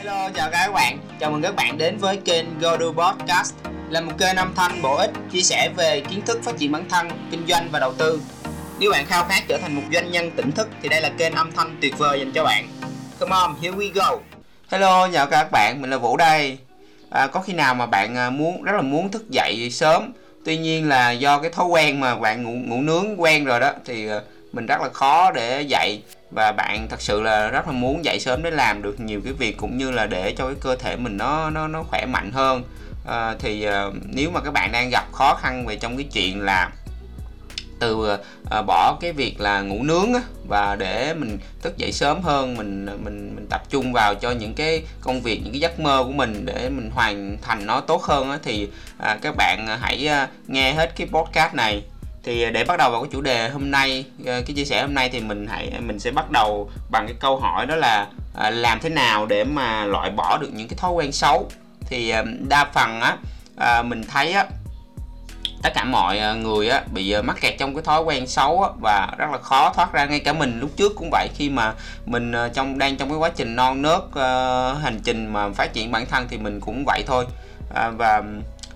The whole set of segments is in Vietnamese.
Hello, chào các bạn. Chào mừng các bạn đến với kênh Godu Podcast là một kênh âm thanh bổ ích chia sẻ về kiến thức phát triển bản thân, kinh doanh và đầu tư. Nếu bạn khao khát trở thành một doanh nhân tỉnh thức thì đây là kênh âm thanh tuyệt vời dành cho bạn. Come on, here we go. Hello, chào các bạn, mình là Vũ đây. À, có khi nào mà bạn à, muốn rất là muốn thức dậy sớm, tuy nhiên là do cái thói quen mà bạn ngủ, ngủ nướng quen rồi đó thì à, mình rất là khó để dậy và bạn thật sự là rất là muốn dậy sớm để làm được nhiều cái việc cũng như là để cho cái cơ thể mình nó nó nó khỏe mạnh hơn. À, thì à, nếu mà các bạn đang gặp khó khăn về trong cái chuyện là từ à, bỏ cái việc là ngủ nướng á, và để mình thức dậy sớm hơn mình mình mình tập trung vào cho những cái công việc những cái giấc mơ của mình để mình hoàn thành nó tốt hơn á, thì à, các bạn hãy à, nghe hết cái podcast này thì à, để bắt đầu vào cái chủ đề hôm nay à, cái chia sẻ hôm nay thì mình hãy à, mình sẽ bắt đầu bằng cái câu hỏi đó là làm thế nào để mà loại bỏ được những cái thói quen xấu? Thì đa phần á mình thấy á tất cả mọi người á bị mắc kẹt trong cái thói quen xấu á, và rất là khó thoát ra ngay cả mình. Lúc trước cũng vậy khi mà mình trong đang trong cái quá trình non nớt uh, hành trình mà phát triển bản thân thì mình cũng vậy thôi. Và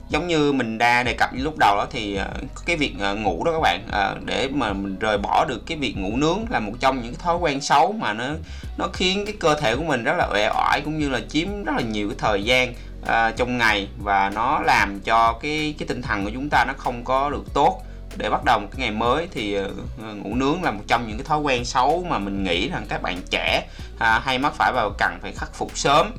giống như mình đã đề cập lúc đầu đó thì ờ, cái việc ờ, ngủ đó các bạn ờ, để mà mình rời bỏ được cái việc ngủ nướng là một trong những cái thói quen xấu mà nó nó khiến cái cơ thể của mình rất là uể oải cũng như là chiếm rất là nhiều cái thời gian trong ngày và nó làm cho cái cái tinh thần của chúng ta nó không có được tốt. Để bắt đầu một cái ngày mới thì ngủ nướng là một trong những cái thói quen xấu mà mình nghĩ rằng các bạn trẻ à, hay mắc phải và cần phải khắc phục sớm.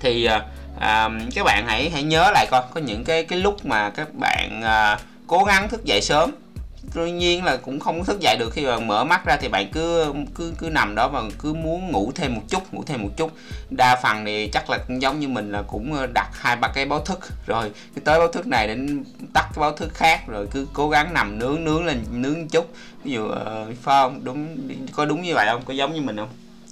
Thì à, các bạn hãy hãy nhớ lại coi có những cái cái lúc mà các bạn à, cố gắng thức dậy sớm. Tuy nhiên là cũng không thức dậy được khi mà mở mắt ra thì bạn cứ cứ cứ nằm đó và cứ muốn ngủ thêm một chút ngủ thêm một chút. Đa phần thì chắc là cũng giống như mình là cũng ờ, đặt hai ba cái báo thức. Rồi cứ tới báo thức này đến tắt cái báo thức khác rồi cứ cố gắng nằm nướng nướng lên nướng một chút. Ví dụ uh, phải không? Đúng có đúng như vậy không? Có giống như mình không?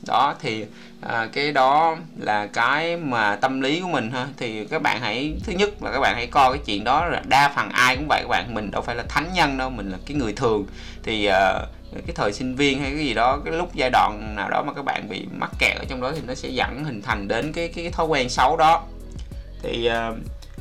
Đó thì à, cái đó là cái mà tâm lý của mình ha. Thì các bạn hãy thứ nhất là các bạn hãy coi cái chuyện đó là đa phần ai cũng vậy các bạn. Mình đâu phải là thánh nhân đâu mình là cái người thường. Thì à, cái thời sinh viên hay cái gì đó cái lúc giai đoạn nào đó mà các bạn bị mắc kẹt ở trong đó thì nó sẽ dẫn hình thành đến cái cái, cái thói quen xấu đó. Thì à,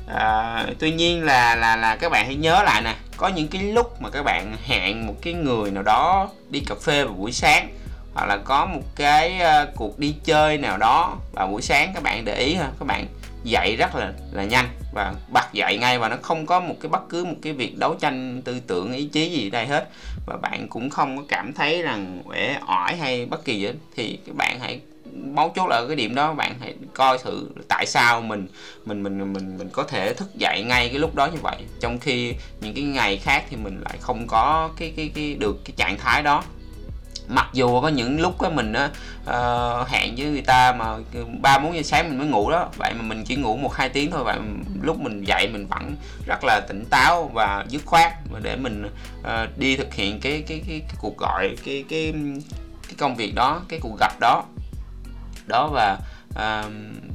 à, tuy nhiên là là là các bạn hãy nhớ lại nè có những cái lúc mà các bạn hẹn một cái người nào đó đi cà phê vào buổi sáng hoặc là có một cái uh, cuộc đi chơi nào đó vào buổi sáng các bạn để ý ha các bạn dậy rất là là nhanh và bật dậy ngay và nó không có một cái bất cứ một cái việc đấu tranh tư tưởng ý chí gì đây hết. Và bạn cũng không có cảm thấy rằng uể ỏi hay bất kỳ gì hết. Thì các bạn hãy máu chốt ở cái điểm đó bạn hãy coi thử tại sao mình mình mình mình mình có thể thức dậy ngay cái lúc đó như vậy. Trong khi những cái ngày khác thì mình lại không có cái cái cái được cái trạng thái đó mặc dù có những lúc á mình á uh, hẹn với người ta mà ba bốn giờ sáng mình mới ngủ đó vậy mà mình chỉ ngủ một hai tiếng thôi vậy lúc mình dậy mình vẫn rất là tỉnh táo và dứt khoát và để mình uh, đi thực hiện cái cái cái, cái cuộc gọi cái cái cái công việc đó cái cuộc gặp đó. Đó và uh,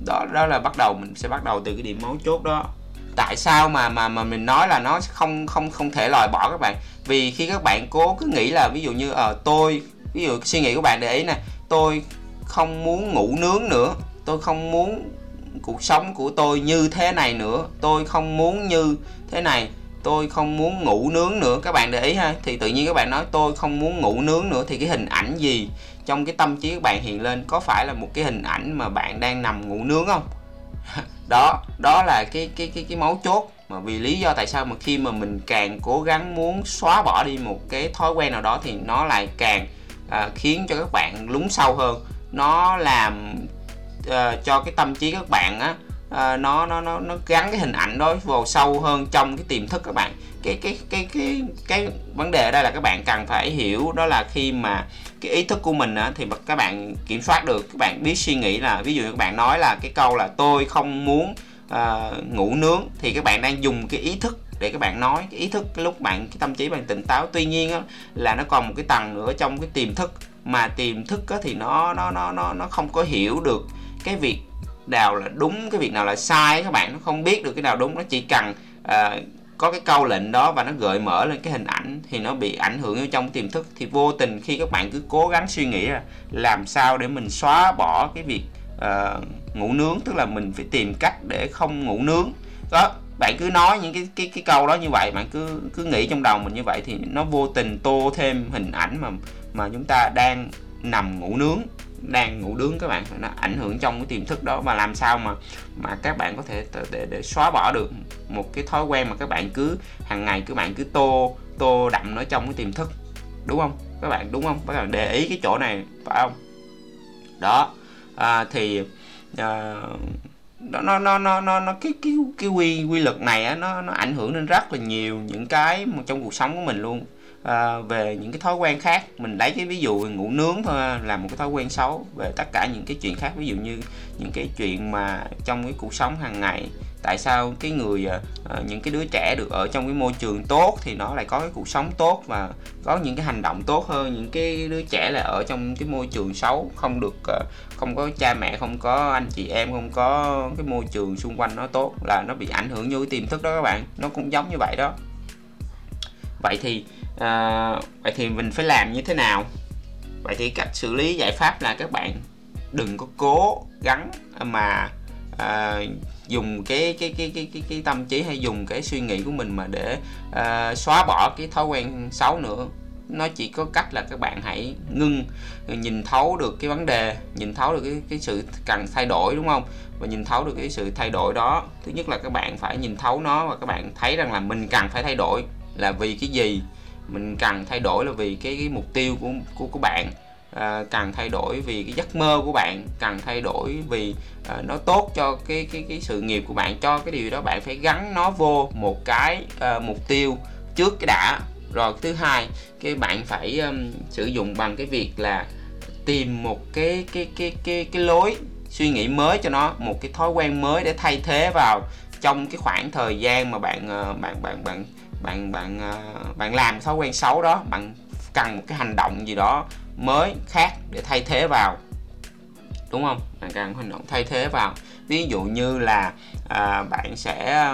đó đó là bắt đầu mình sẽ bắt đầu từ cái điểm mấu chốt đó. Tại sao mà mà mà mình nói là nó không không không thể loại bỏ các bạn? Vì khi các bạn cố cứ nghĩ là ví dụ như ờ uh, tôi ví dụ suy nghĩ của bạn để ý nè, tôi không muốn ngủ nướng nữa, tôi không muốn cuộc sống của tôi như thế này nữa, tôi không muốn như thế này, tôi không muốn ngủ nướng nữa. Các bạn để ý ha, thì tự nhiên các bạn nói tôi không muốn ngủ nướng nữa, thì cái hình ảnh gì trong cái tâm trí các bạn hiện lên? Có phải là một cái hình ảnh mà bạn đang nằm ngủ nướng không? Đó đó là cái cái cái cái mấu chốt mà vì lý do tại sao mà khi mà mình càng cố gắng muốn xóa bỏ đi một cái thói quen nào đó thì nó lại càng à, khiến cho các bạn lún sâu hơn. Nó làm à, cho cái tâm trí các bạn á à, nó nó nó nó gắn cái hình ảnh đó vào sâu hơn trong cái tiềm thức các bạn. Cái cái cái cái cái vấn đề ở đây là các bạn cần phải hiểu đó là khi mà cái ý thức của mình á, thì các bạn kiểm soát được các bạn biết suy nghĩ là ví dụ các bạn nói là cái câu là tôi không muốn uh, ngủ nướng thì các bạn đang dùng cái ý thức để các bạn nói cái ý thức cái lúc bạn cái tâm trí bạn tỉnh táo. Tuy nhiên á, là nó còn một cái tầng nữa trong cái tiềm thức. Mà tiềm thức á, thì nó nó nó nó nó không có hiểu được cái việc nào là đúng cái việc nào là sai các bạn. Nó không biết được cái nào đúng. Nó chỉ cần uh, có cái câu lệnh đó và nó gợi mở lên cái hình ảnh thì nó bị ảnh hưởng ở trong tiềm thức. Thì vô tình khi các bạn cứ cố gắng suy nghĩ là làm sao để mình xóa bỏ cái việc uh, ngủ nướng tức là mình phải tìm cách để không ngủ nướng. Đó bạn cứ nói những cái cái cái câu đó như vậy bạn cứ cứ nghĩ trong đầu mình như vậy thì nó vô tình tô thêm hình ảnh mà mà chúng ta đang nằm ngủ nướng đang ngủ nướng các bạn. Nó ảnh hưởng trong cái tiềm thức đó và làm sao mà mà các bạn có thể để, để xóa bỏ được một cái thói quen mà các bạn cứ hàng ngày các bạn cứ tô tô đậm nó trong cái tiềm thức. Đúng không? Các bạn đúng không? Các bạn để ý cái chỗ này phải không? Đó. À, thì uh, nó nó nó nó nó, nó cái cái cái quy quy luật này á nó nó ảnh hưởng đến rất là nhiều những cái trong cuộc sống của mình luôn. À, về những cái thói quen khác mình lấy cái ví dụ ngủ nướng thôi là một cái thói quen xấu về tất cả những cái chuyện khác. Ví dụ như những cái chuyện mà trong cái cuộc sống hàng ngày tại sao cái người ờ, ờ, những cái đứa trẻ được ở trong cái môi trường tốt thì nó lại có cái cuộc sống tốt và có những cái hành động tốt hơn? Những cái đứa trẻ là ở trong cái môi trường xấu không được ờ, không có cha mẹ không có anh chị em không có cái môi trường xung quanh nó tốt là nó bị ảnh hưởng vô cái tiềm thức đó các bạn. Nó cũng giống như vậy đó. Vậy thì à, vậy thì mình phải làm như thế nào? Vậy thì cách xử lý giải pháp là các bạn đừng có cố gắng mà à, dùng cái cái, cái cái cái cái tâm trí hay dùng cái suy nghĩ của mình mà để à, xóa bỏ cái thói quen xấu nữa. Nó chỉ có cách là các bạn hãy ngưng nhìn thấu được cái vấn đề nhìn thấu được cái, cái sự cần thay đổi đúng không? Và nhìn thấu được cái sự thay đổi đó. Thứ nhất là các bạn phải nhìn thấu nó và các bạn thấy rằng là mình cần phải thay đổi là vì cái gì? Mình cần thay đổi là vì cái, cái mục tiêu của của của bạn à, cần thay đổi vì cái giấc mơ của bạn cần thay đổi vì à, nó tốt cho cái cái cái sự nghiệp của bạn cho cái điều đó bạn phải gắn nó vô một cái à, mục tiêu trước cái đã. Rồi thứ hai cái bạn phải um, sử dụng bằng cái việc là tìm một cái cái cái cái cái lối suy nghĩ mới cho nó một cái thói quen mới để thay thế vào trong cái khoảng thời gian mà bạn à, bạn bạn bạn bạn bạn à, bạn làm thói quen xấu đó. Bạn cần một cái hành động gì đó mới khác để thay thế vào. Đúng không? À, bạn cần hành động thay thế vào. Ví dụ như là à, bạn sẽ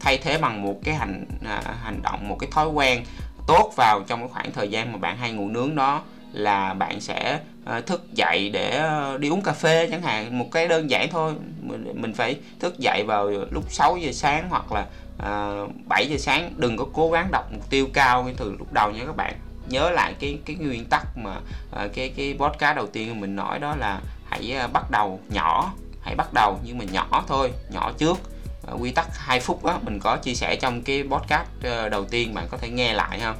thay thế bằng một cái hành à, hành động một cái thói quen tốt vào trong cái khoảng thời gian mà bạn hay ngủ nướng đó là bạn sẽ ờ, thức dậy để ờ, đi uống cà phê chẳng hạn. Một cái đơn giản thôi. Mình, mình phải thức dậy vào lúc 6 giờ sáng hoặc là ờ, uh, 7 giờ sáng. Đừng có cố gắng đọc mục tiêu cao như từ lúc đầu nha các bạn nhớ lại cái cái nguyên tắc mà uh, cái cái podcast đầu tiên mình nói đó là hãy uh, bắt đầu nhỏ hãy bắt đầu nhưng mà nhỏ thôi nhỏ trước. Uh, quy tắc 2 phút đó mình có chia sẻ trong cái podcast uh, đầu tiên bạn có thể nghe lại không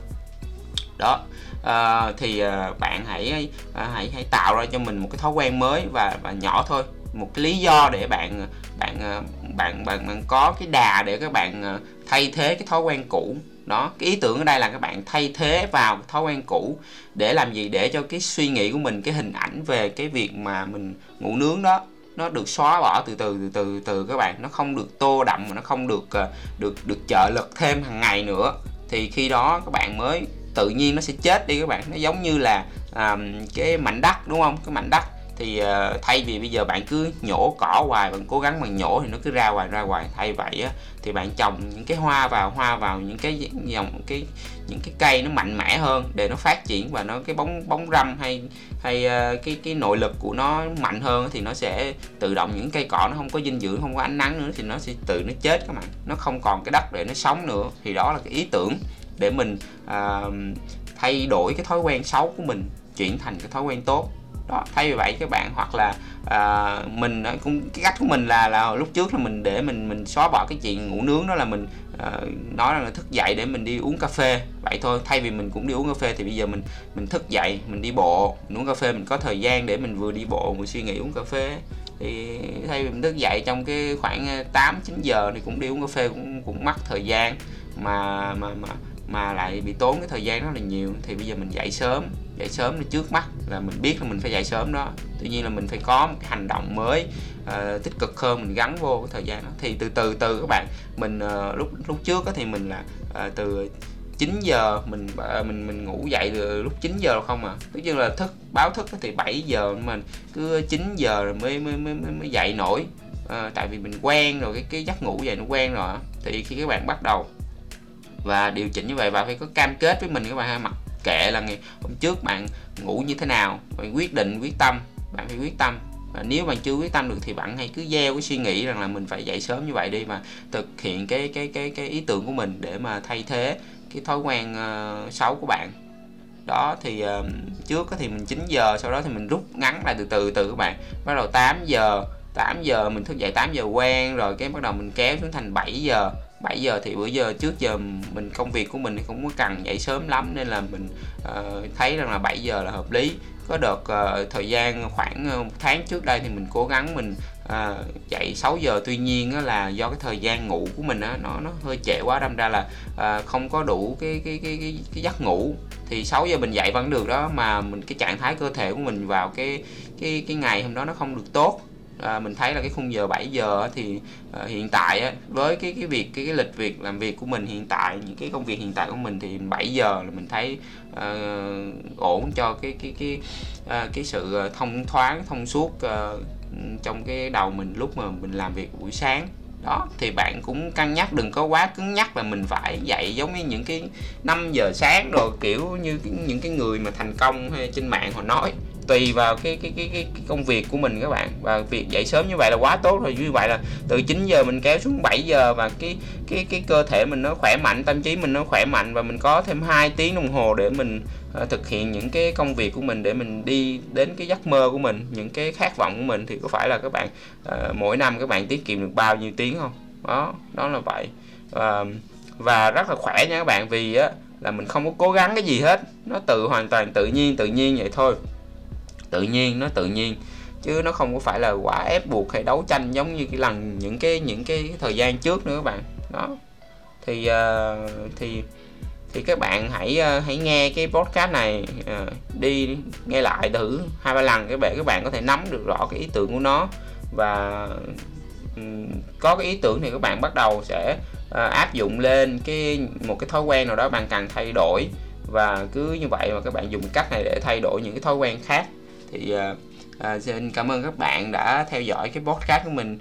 đó uh, thì uh, bạn hãy uh, hãy hãy tạo ra cho mình một cái thói quen mới và và nhỏ thôi. Một cái lý do để bạn bạn bạn bạn bạn có cái đà để các bạn ờ, thay thế cái thói quen cũ. Đó cái ý tưởng ở đây là các bạn thay thế vào thói quen cũ để làm gì? Để cho cái suy nghĩ của mình cái hình ảnh về cái việc mà mình ngủ nướng đó nó được xóa bỏ từ từ từ từ từ các bạn. Nó không được tô đậm mà nó không được ờ, được được trợ lực thêm hàng ngày nữa. Thì khi đó các bạn mới tự nhiên nó sẽ chết đi các bạn. Nó giống như là um, cái mảnh đất đúng không? Cái mảnh đất thì uh, thay vì bây giờ bạn cứ nhổ cỏ hoài bạn cố gắng bằng nhổ thì nó cứ ra hoài ra hoài. Thay vậy á thì bạn trồng những cái hoa vào hoa vào những cái dòng cái những cái cây nó mạnh mẽ hơn để nó phát triển và nó cái bóng bóng râm hay hay uh, cái cái nội lực của nó mạnh hơn thì nó sẽ tự động những cây cỏ nó không có dinh dưỡng không có ánh nắng nữa thì nó sẽ tự nó chết các bạn. Nó không còn cái đất để nó sống nữa. Thì đó là cái ý tưởng để mình uh, thay đổi cái thói quen xấu của mình chuyển thành cái thói quen tốt đó thay vì vậy các bạn hoặc là à, mình cũng cái cách của mình là là lúc trước là mình để mình mình xóa bỏ cái chuyện ngủ nướng đó là mình à, nói là thức dậy để mình đi uống cà phê. Vậy thôi thay vì mình cũng đi uống cà phê thì bây giờ mình mình thức dậy mình đi bộ mình uống cà phê mình có thời gian để mình vừa đi bộ vừa suy nghĩ uống cà phê. Thì thay vì mình thức dậy trong cái khoảng ờ, 8 9 giờ thì cũng đi uống cà phê cũng cũng mất thời gian. Mà mà mà mà lại bị tốn cái thời gian rất là nhiều. Thì bây giờ mình dậy sớm dậy sớm là trước mắt là mình biết là mình phải dậy sớm đó. Tuy nhiên là mình phải có một cái hành động mới uh, tích cực hơn mình gắn vô cái thời gian đó. Thì từ từ từ các bạn mình uh, lúc lúc trước thì mình là uh, từ 9 giờ mình mình mình ngủ dậy từ lúc 9 giờ không à. Tức nhiên là thức báo thức thì 7 giờ mình cứ 9 giờ rồi mới mới mới, mới dậy nổi. À, tại vì mình quen rồi cái cái giấc ngủ vậy nó quen rồi thì khi các bạn bắt đầu và điều chỉnh như vậy và phải có cam kết với mình các bạn mặc kệ là ngày hôm trước bạn ngủ như thế nào bạn quyết định quyết tâm bạn phải quyết tâm. Và nếu bạn chưa quyết tâm được thì bạn hãy cứ gieo cái suy nghĩ rằng là mình phải dậy sớm như vậy đi và thực hiện cái cái cái cái ý tưởng của mình để mà thay thế cái thói quen uh, xấu của bạn. Đó thì uh, trước thì mình 9 giờ sau đó thì mình rút ngắn lại từ từ từ các bạn. Bắt đầu 8 giờ 8 giờ mình thức dậy 8 giờ quen rồi cái bắt đầu mình kéo xuống thành 7 giờ. 7 giờ thì bữa giờ trước giờ mình công việc của mình thì không có cần dậy sớm lắm nên là mình uh, thấy rằng là 7 giờ là hợp lý. Có đợt uh, thời gian khoảng ờ, một tháng trước đây thì mình cố gắng mình uh, dậy 6 giờ. Tuy nhiên á, là do cái thời gian ngủ của mình á, nó nó hơi trễ quá đâm ra là uh, không có đủ cái cái cái cái, cái giấc ngủ. Thì 6 giờ mình dậy vẫn được đó mà mình cái trạng thái cơ thể của mình vào cái cái cái ngày hôm đó nó không được tốt à, mình thấy là cái khung giờ 7 giờ thì à, hiện tại á, với cái cái việc cái, cái lịch việc làm việc của mình hiện tại những cái công việc hiện tại của mình thì 7 giờ là mình thấy à, ổn cho cái cái cái à, cái sự à, thông thoáng thông suốt à, trong cái đầu mình lúc mà mình làm việc buổi sáng. Đó thì bạn cũng cân nhắc đừng có quá cứng nhắc là mình phải dậy giống như những cái 5 giờ sáng rồi kiểu như những cái người mà thành công hay trên mạng họ nói tùy vào cái cái cái cái, công việc của mình các bạn. Và việc dậy sớm như vậy là quá tốt rồi như vậy là từ 9 giờ mình kéo xuống 7 giờ và cái cái cái cơ thể mình nó khỏe mạnh tâm trí mình nó khỏe mạnh và mình có thêm 2 tiếng đồng hồ để mình uh, thực hiện những cái công việc của mình để mình đi đến cái giấc mơ của mình những cái khát vọng của mình. Thì có phải là các bạn uh, mỗi năm các bạn tiết kiệm được bao nhiêu tiếng không? Đó đó là vậy. Uh, và rất là khỏe nha các bạn vì á là mình không có cố gắng cái gì hết. Nó tự hoàn toàn tự nhiên tự nhiên vậy thôi tự nhiên nó tự nhiên. Chứ nó không có phải là quá ép buộc hay đấu tranh giống như cái lần những cái những cái thời gian trước nữa các bạn. Đó. Thì uh, thì thì các bạn hãy uh, hãy nghe cái podcast này uh, đi nghe lại thử hai ba lần các bạn các bạn có thể nắm được rõ cái ý tưởng của nó. Và um, có cái ý tưởng thì các bạn bắt đầu sẽ uh, áp dụng lên cái một cái thói quen nào đó bạn cần thay đổi. Và cứ như vậy mà các bạn dùng cách này để thay đổi những cái thói quen khác thì uh, xin cảm ơn các bạn đã theo dõi cái podcast của mình.